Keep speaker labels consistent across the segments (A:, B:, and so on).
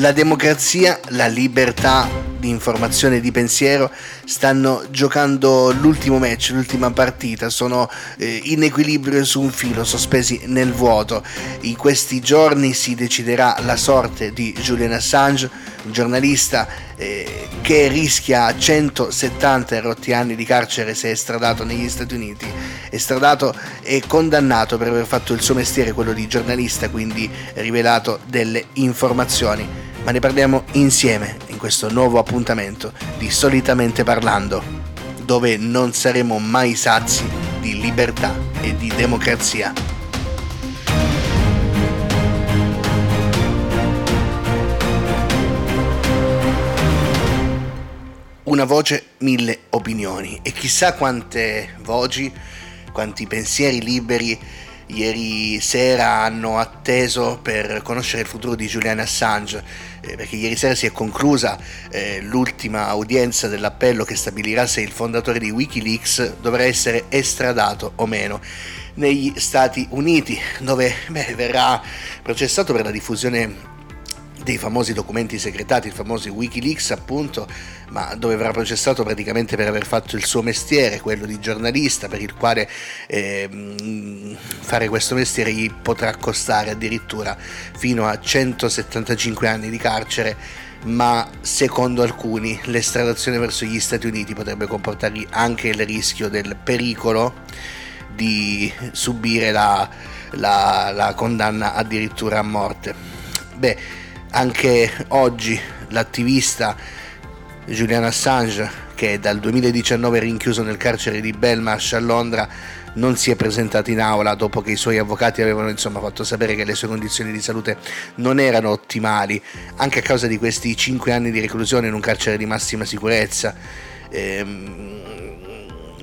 A: La democrazia, la libertà di informazione e di pensiero stanno giocando l'ultimo match, l'ultima partita, sono eh, in equilibrio su un filo, sospesi nel vuoto. In questi giorni si deciderà la sorte di Julian Assange, un giornalista eh, che rischia 170 erotti anni di carcere se estradato negli Stati Uniti, estradato e condannato per aver fatto il suo mestiere, quello di giornalista, quindi rivelato delle informazioni ma ne parliamo insieme in questo nuovo appuntamento di Solitamente Parlando, dove non saremo mai sazi di libertà e di democrazia. Una voce, mille opinioni e chissà quante voci, quanti pensieri liberi ieri sera hanno atteso per conoscere il futuro di Julian Assange, eh, perché ieri sera si è conclusa eh, l'ultima udienza dell'appello che stabilirà se il fondatore di Wikileaks dovrà essere estradato o meno negli Stati Uniti, dove beh, verrà processato per la diffusione dei famosi documenti segretati, i famosi Wikileaks appunto, ma dove verrà processato praticamente per aver fatto il suo mestiere, quello di giornalista, per il quale eh, fare questo mestiere gli potrà costare addirittura fino a 175 anni di carcere, ma secondo alcuni l'estradazione verso gli Stati Uniti potrebbe comportargli anche il rischio del pericolo di subire la, la, la condanna addirittura a morte. Beh, anche oggi l'attivista Julian Assange, che dal 2019 è rinchiuso nel carcere di Belmarsh a Londra, non si è presentato in aula dopo che i suoi avvocati avevano insomma, fatto sapere che le sue condizioni di salute non erano ottimali, anche a causa di questi 5 anni di reclusione in un carcere di massima sicurezza. Ehm,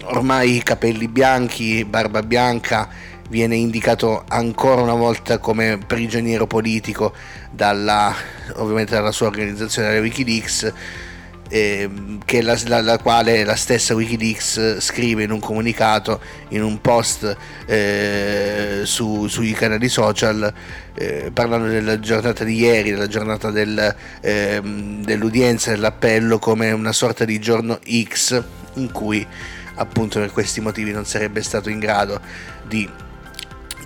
A: ormai capelli bianchi, barba bianca, viene indicato ancora una volta come prigioniero politico dalla, ovviamente dalla sua organizzazione, la Wikileaks, eh, che la, la, la, quale la stessa Wikileaks scrive in un comunicato, in un post eh, su, sui canali social, eh, parlando della giornata di ieri, della giornata del, ehm, dell'udienza dell'appello come una sorta di giorno X in cui appunto per questi motivi non sarebbe stato in grado di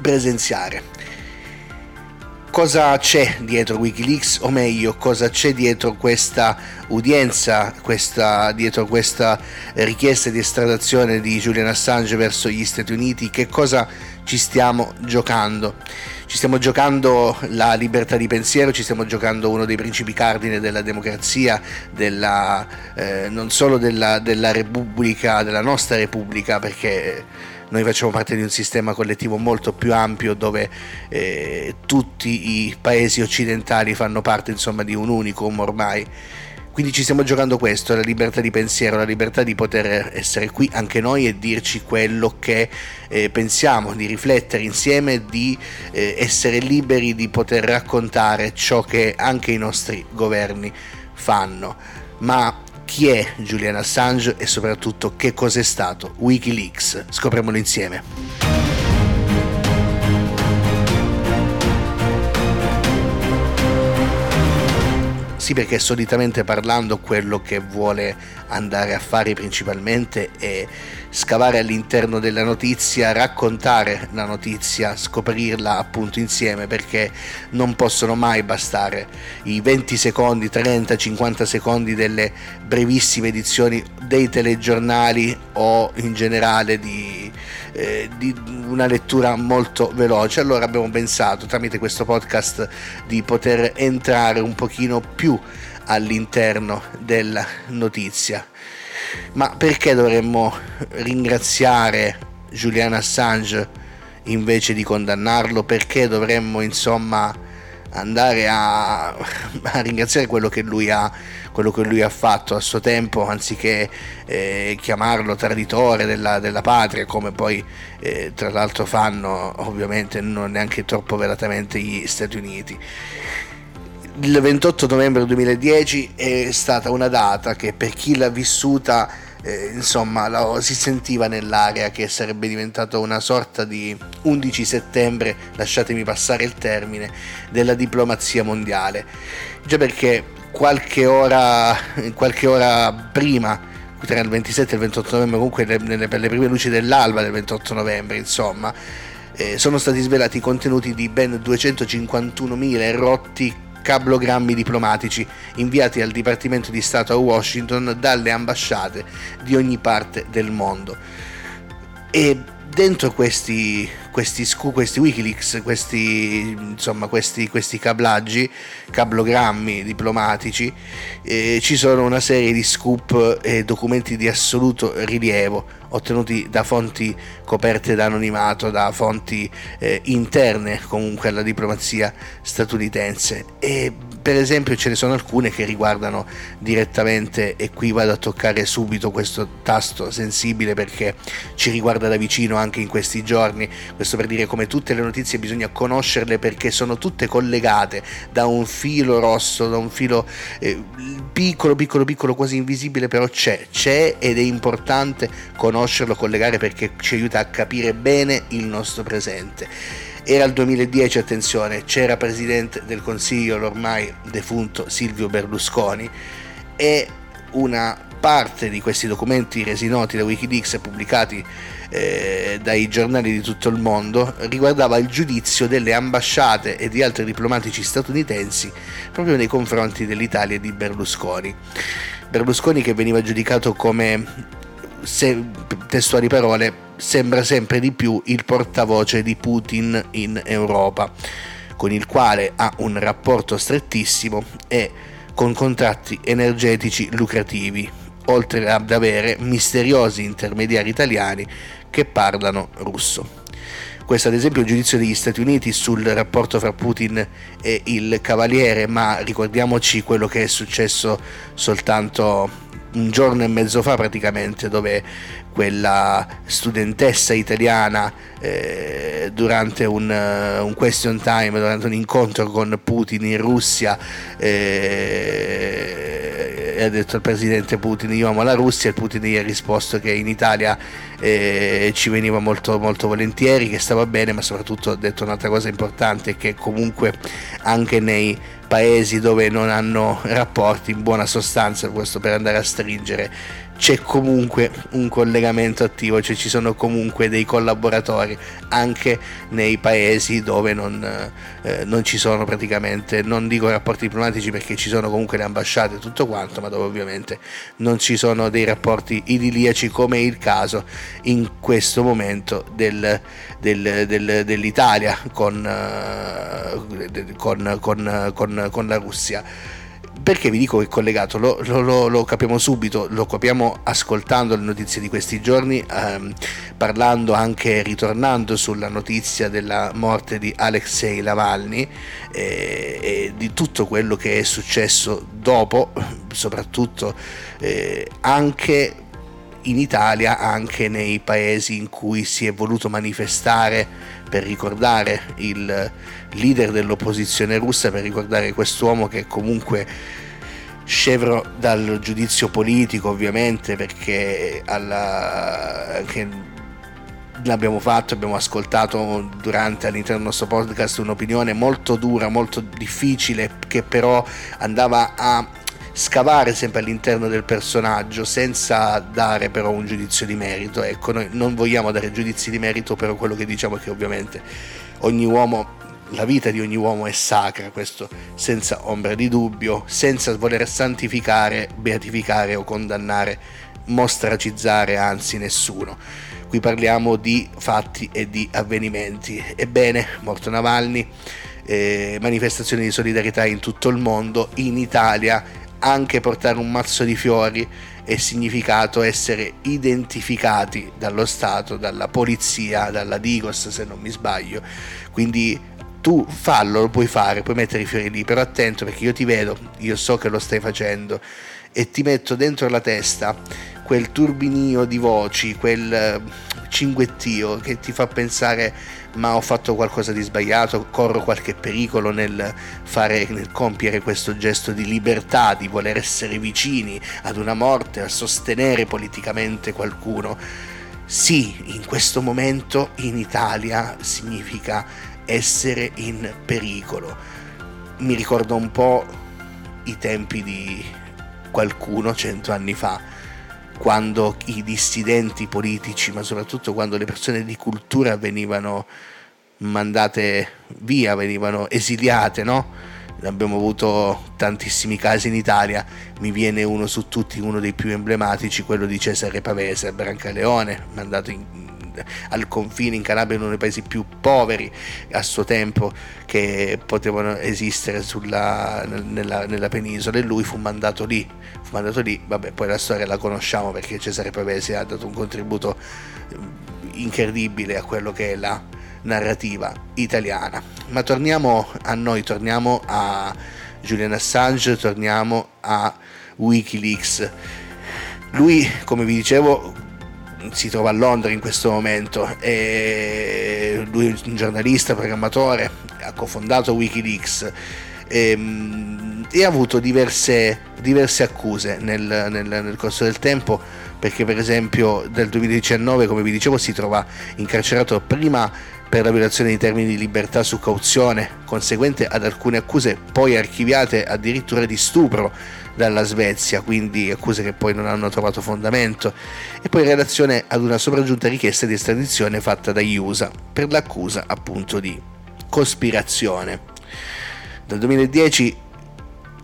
A: presenziare. Cosa c'è dietro Wikileaks, o meglio, cosa c'è dietro questa udienza, questa, dietro questa richiesta di estradazione di Julian Assange verso gli Stati Uniti? Che cosa ci stiamo giocando? Ci stiamo giocando la libertà di pensiero, ci stiamo giocando uno dei principi cardine della democrazia, della, eh, non solo della, della Repubblica, della nostra Repubblica, perché noi facciamo parte di un sistema collettivo molto più ampio dove eh, tutti i paesi occidentali fanno parte insomma di un unicum ormai. Quindi ci stiamo giocando questo, la libertà di pensiero, la libertà di poter essere qui anche noi e dirci quello che eh, pensiamo, di riflettere insieme, di eh, essere liberi di poter raccontare ciò che anche i nostri governi fanno. Ma chi è Julian Assange e soprattutto che cos'è stato Wikileaks. Scopriamolo insieme. Sì, perché solitamente parlando quello che vuole andare a fare principalmente è scavare all'interno della notizia, raccontare la notizia, scoprirla appunto insieme, perché non possono mai bastare i 20 secondi, 30, 50 secondi delle brevissime edizioni dei telegiornali o in generale di, eh, di una lettura molto veloce. Allora abbiamo pensato tramite questo podcast di poter entrare un pochino più all'interno della notizia. Ma perché dovremmo ringraziare Julian Assange invece di condannarlo? Perché dovremmo insomma andare a, a ringraziare quello che, ha, quello che, lui ha, fatto a suo tempo anziché eh, chiamarlo traditore della, della, patria come poi eh, tra l'altro fanno ovviamente non neanche troppo velatamente gli Stati Uniti. Il 28 novembre 2010 è stata una data che per chi l'ha vissuta eh, insomma lo, si sentiva nell'area che sarebbe diventato una sorta di 11 settembre, lasciatemi passare il termine, della diplomazia mondiale. Già perché qualche ora, qualche ora prima tra il 27 e il 28 novembre, comunque per le prime luci dell'alba del 28 novembre, insomma, eh, sono stati svelati i contenuti di ben 251.000 rotti cablogrammi diplomatici inviati al Dipartimento di Stato a Washington dalle ambasciate di ogni parte del mondo. E dentro questi, questi, questi Wikileaks, questi, insomma, questi, questi cablaggi, cablogrammi diplomatici, eh, ci sono una serie di scoop e documenti di assoluto rilievo ottenuti da fonti coperte da anonimato, da fonti eh, interne comunque alla diplomazia statunitense. E per esempio ce ne sono alcune che riguardano direttamente e qui vado a toccare subito questo tasto sensibile perché ci riguarda da vicino anche in questi giorni, questo per dire come tutte le notizie bisogna conoscerle perché sono tutte collegate da un filo rosso, da un filo eh, piccolo, piccolo, piccolo, quasi invisibile, però c'è, c'è ed è importante conoscerlo, collegare perché ci aiuta a capire bene il nostro presente. Era il 2010, attenzione, c'era presidente del Consiglio l'ormai defunto Silvio Berlusconi e una parte di questi documenti resi noti da Wikileaks e pubblicati eh, dai giornali di tutto il mondo riguardava il giudizio delle ambasciate e di altri diplomatici statunitensi proprio nei confronti dell'Italia e di Berlusconi. Berlusconi che veniva giudicato come, se, testuali parole, sembra sempre di più il portavoce di Putin in Europa, con il quale ha un rapporto strettissimo e con contratti energetici lucrativi, oltre ad avere misteriosi intermediari italiani che parlano russo. Questo ad esempio è il giudizio degli Stati Uniti sul rapporto fra Putin e il Cavaliere, ma ricordiamoci quello che è successo soltanto un giorno e mezzo fa praticamente, dove quella studentessa italiana eh, durante un, uh, un, question time, durante un incontro con Putin in Russia, eh, ha detto al presidente Putin io amo la Russia e Putin gli ha risposto che in Italia eh, ci veniva molto, molto volentieri, che stava bene, ma soprattutto ha detto un'altra cosa importante che comunque anche nei paesi dove non hanno rapporti in buona sostanza, questo per andare a stringere c'è comunque un collegamento attivo, cioè ci sono comunque dei collaboratori anche nei paesi dove non, eh, non, ci sono praticamente, non dico rapporti diplomatici perché ci sono comunque le ambasciate e tutto quanto, ma dove ovviamente non ci sono dei rapporti idilliaci come il caso in questo momento del, del, del, dell'Italia con, uh, con, con, con la Russia perché vi dico che è collegato? Lo, lo, lo, capiamo subito, lo capiamo ascoltando le notizie di questi giorni, ehm, parlando anche, ritornando sulla notizia della morte di Alexei Navalny eh, e di tutto quello che è successo dopo, soprattutto eh, anche in Italia, anche nei paesi in cui si è voluto manifestare per ricordare il leader dell'opposizione russa, per ricordare quest'uomo che comunque scevro dal giudizio politico ovviamente perché alla, l'abbiamo fatto, abbiamo ascoltato durante all'interno del nostro podcast un'opinione molto dura, molto difficile che però andava a scavare sempre all'interno del personaggio senza dare però un giudizio di merito. Ecco, noi non vogliamo dare giudizi di merito, però quello che diciamo è che ovviamente ogni uomo, la vita di ogni uomo è sacra, questo senza ombra di dubbio, senza voler santificare, beatificare o condannare, mostracizzare anzi nessuno. Qui parliamo di fatti e di avvenimenti. Ebbene, morto Navalny, eh, manifestazioni di solidarietà in tutto il mondo, in Italia anche portare un mazzo di fiori è significato essere identificati dallo Stato, dalla polizia, dalla Digos se non mi sbaglio. Quindi tu fallo, lo puoi fare, puoi mettere i fiori lì, però attento perché io ti vedo, io so che lo stai facendo e ti metto dentro la testa quel turbinio di voci, quel eh, cinguettio che ti fa pensare ma ho fatto qualcosa di sbagliato, corro qualche pericolo nel, fare, nel compiere questo gesto di libertà, di voler essere vicini ad una morte, a sostenere politicamente qualcuno. Sì, in questo momento in Italia significa essere in pericolo. Mi ricordo un po' i tempi di qualcuno cento anni fa, quando i dissidenti politici, ma soprattutto quando le persone di cultura venivano mandate via, venivano esiliate, no? Abbiamo avuto tantissimi casi in Italia, mi viene uno su tutti, uno dei più emblematici, quello di Cesare Pavese a Brancaleone, mandato in, al confine in Calabria, uno dei paesi più poveri a suo tempo che potevano esistere sulla, nella, nella, penisola e lui fu mandato lì, fu mandato lì, vabbè poi la storia la conosciamo perché Cesare Pavese ha dato un contributo incredibile a quello che è la narrativa italiana. Ma torniamo a noi, torniamo a Julian Assange, torniamo a Wikileaks. Lui, come vi dicevo, si trova a Londra in questo momento e lui è un giornalista, programmatore, ha cofondato Wikileaks e, ehm, e ha avuto diverse, diverse accuse nel, nel, nel corso del tempo perché per esempio nel 2019 come vi dicevo si trova incarcerato prima per la violazione dei termini di libertà su cauzione conseguente ad alcune accuse poi archiviate addirittura di stupro dalla Svezia, quindi accuse che poi non hanno trovato fondamento, e poi in relazione ad una sopraggiunta richiesta di estradizione fatta dagli USA per l'accusa appunto di cospirazione. Dal 2010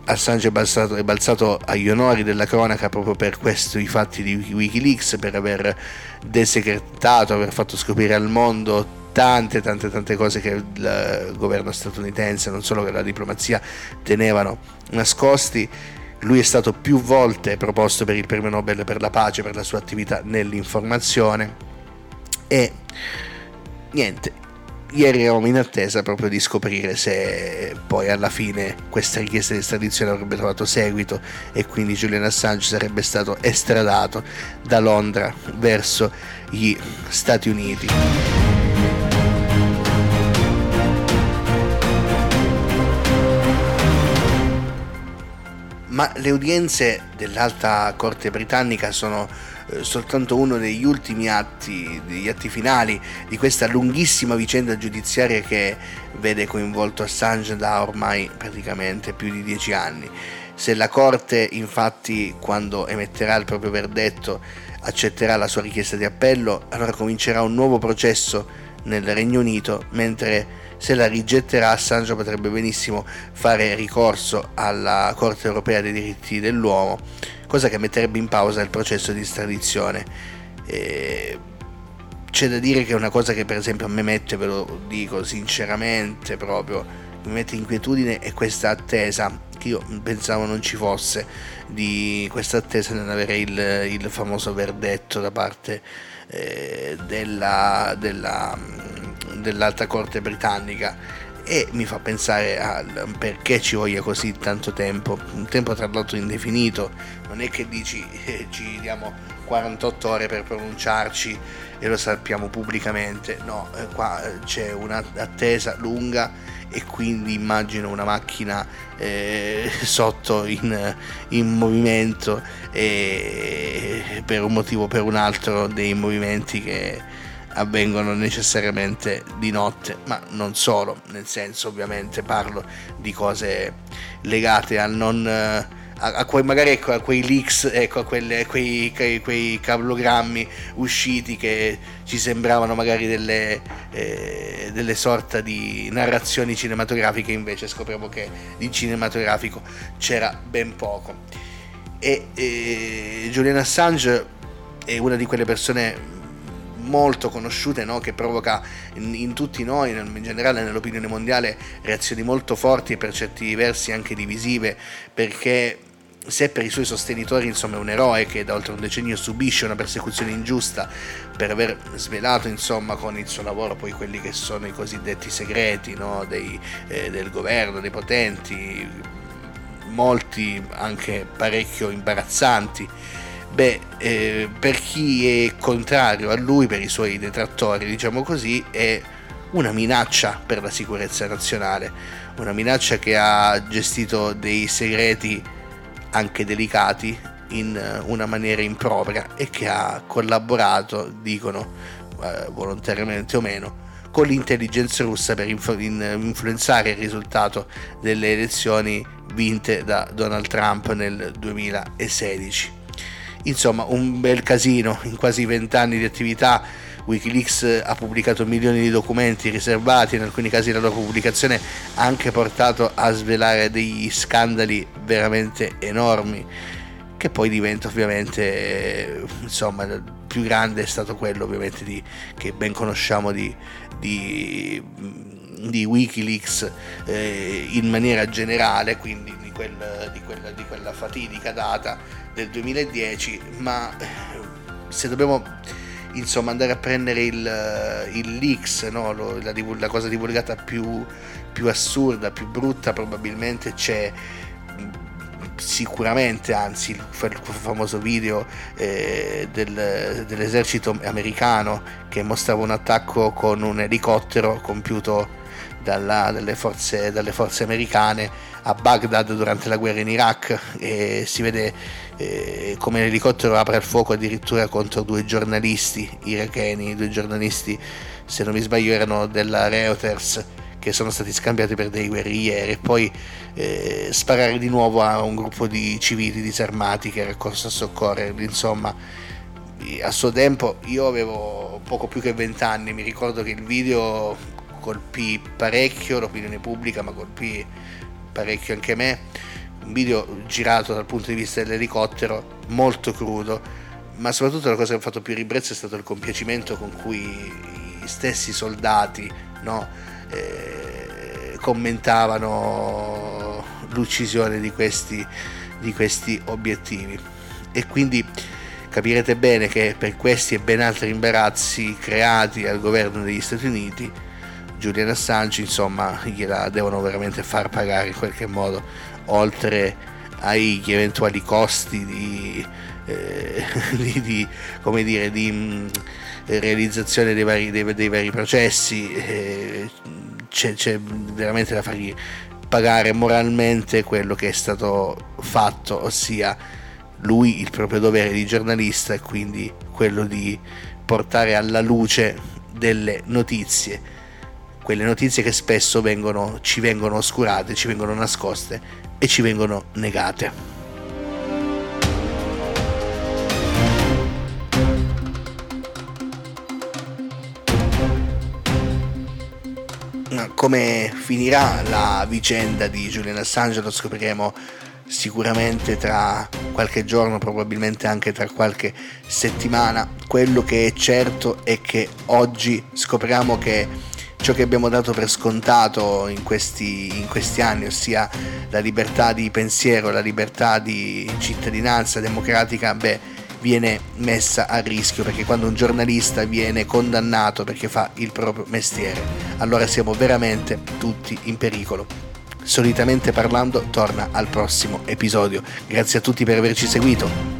A: Assange è balzato, è balzato, agli onori della cronaca proprio per questi fatti di Wikileaks, per aver desecretato, aver fatto scoprire al mondo tante tante tante cose che il governo statunitense, non solo che la diplomazia, tenevano nascosti. Lui è stato più volte proposto per il premio Nobel per la pace per la sua attività nell'informazione e niente, ieri eravamo in attesa proprio di scoprire se poi alla fine questa richiesta di estradizione avrebbe trovato seguito e quindi Julian Assange sarebbe stato estradato da Londra verso gli Stati Uniti. Ma le udienze dell'Alta Corte britannica sono eh, soltanto uno degli ultimi atti, degli atti finali di questa lunghissima vicenda giudiziaria che vede coinvolto Assange da ormai praticamente più di dieci anni. Se la Corte infatti quando emetterà il proprio verdetto accetterà la sua richiesta di appello, allora comincerà un nuovo processo nel Regno Unito, mentre se la rigetterà Assange potrebbe benissimo fare ricorso alla Corte europea dei diritti dell'uomo, cosa che metterebbe in pausa il processo di estradizione. E c'è da dire che è una cosa che per esempio a me mette, ve lo dico sinceramente proprio, mi mette inquietudine è questa attesa che io pensavo non ci fosse di questa attesa nell'avere il, il famoso verdetto da parte eh, della, della dell'alta corte britannica e mi fa pensare al perché ci voglia così tanto tempo, un tempo tra l'altro indefinito, non è che dici eh, ci diamo 48 ore per pronunciarci e lo sappiamo pubblicamente, no, eh, qua eh, c'è un'attesa lunga e quindi immagino una macchina eh, sotto in, in movimento e per un motivo o per un altro dei movimenti che avvengono necessariamente di notte, ma non solo, nel senso ovviamente parlo di cose legate al non... a, a quei, magari ecco, a quei leaks, ecco, a quelle, quei, quei, quei, cablogrammi usciti che ci sembravano magari delle, eh, delle sorta di narrazioni cinematografiche, invece scopriamo che di cinematografico c'era ben poco. E, e Julian Assange è una di quelle persone molto conosciute no? che provoca in, in, tutti noi, in generale nell'opinione mondiale, reazioni molto forti e per certi versi anche divisive, perché se per i suoi sostenitori insomma è un eroe che da oltre un decennio subisce una persecuzione ingiusta per aver svelato insomma con il suo lavoro poi quelli che sono i cosiddetti segreti no? Dei, eh, del governo, dei potenti, molti anche parecchio imbarazzanti. Beh, eh, per chi è contrario a lui, per i suoi detrattori, diciamo così, è una minaccia per la sicurezza nazionale, una minaccia che ha gestito dei segreti anche delicati in una maniera impropria e che ha collaborato, dicono eh, volontariamente o meno, con l'intelligence russa per influ- influenzare il risultato delle elezioni vinte da Donald Trump nel 2016. Insomma, un bel casino in quasi vent'anni di attività. Wikileaks ha pubblicato milioni di documenti riservati, in alcuni casi la loro pubblicazione ha anche portato a svelare degli scandali veramente enormi che poi diventa ovviamente insomma il più grande è stato quello ovviamente di, che ben conosciamo di, di, di Wikileaks eh, in maniera generale quindi di, quel, di, quella, di quella fatidica data del 2010 ma eh, se dobbiamo insomma andare a prendere il, il leaks no? La, la, cosa divulgata più, più assurda più brutta probabilmente c'è sicuramente, anzi il, famoso video eh, del, dell'esercito americano che mostrava un attacco con un elicottero compiuto dalla, dalle, forze, dalle, forze, americane a Baghdad durante la guerra in Iraq e si vede eh, come l'elicottero apre il fuoco addirittura contro due giornalisti iracheni, due giornalisti se non mi sbaglio erano della Reuters che sono stati scambiati per dei guerrieri e poi eh, sparare di nuovo a un gruppo di civili disarmati che era corso a soccorrerli. Insomma, a suo tempo io avevo poco più che 20 anni, mi ricordo che il video colpì parecchio l'opinione pubblica, ma colpì parecchio anche me. Un video girato dal punto di vista dell'elicottero, molto crudo, ma soprattutto la cosa che ha fatto più ribrezzo è stato il compiacimento con cui gli stessi soldati no, eh, commentavano l'uccisione di questi, di questi obiettivi. E quindi capirete bene che per questi e ben altri imbarazzi creati al governo degli Stati Uniti, Julian Assange insomma gliela devono veramente far pagare in qualche modo, oltre agli eventuali costi di, eh, di, di come dire, di mh, mm, realizzazione dei vari, dei, dei vari processi, eh, c'è, c'è veramente da fargli pagare moralmente quello che è stato fatto, ossia lui il proprio dovere di giornalista e quindi quello di portare alla luce delle notizie, quelle notizie che spesso vengono, ci vengono oscurate, ci vengono nascoste e ci vengono negate. come finirà la vicenda di Julian Assange lo scopriremo sicuramente tra qualche giorno, probabilmente anche tra qualche settimana. Quello che è certo è che oggi scopriamo che ciò che abbiamo dato per scontato in questi, in questi anni, ossia la libertà di pensiero, la libertà di cittadinanza democratica, beh, viene messa a rischio perché quando un giornalista viene condannato perché fa il proprio mestiere, allora siamo veramente tutti in pericolo. Solitamente parlando torna al prossimo episodio. Grazie a tutti per averci seguito.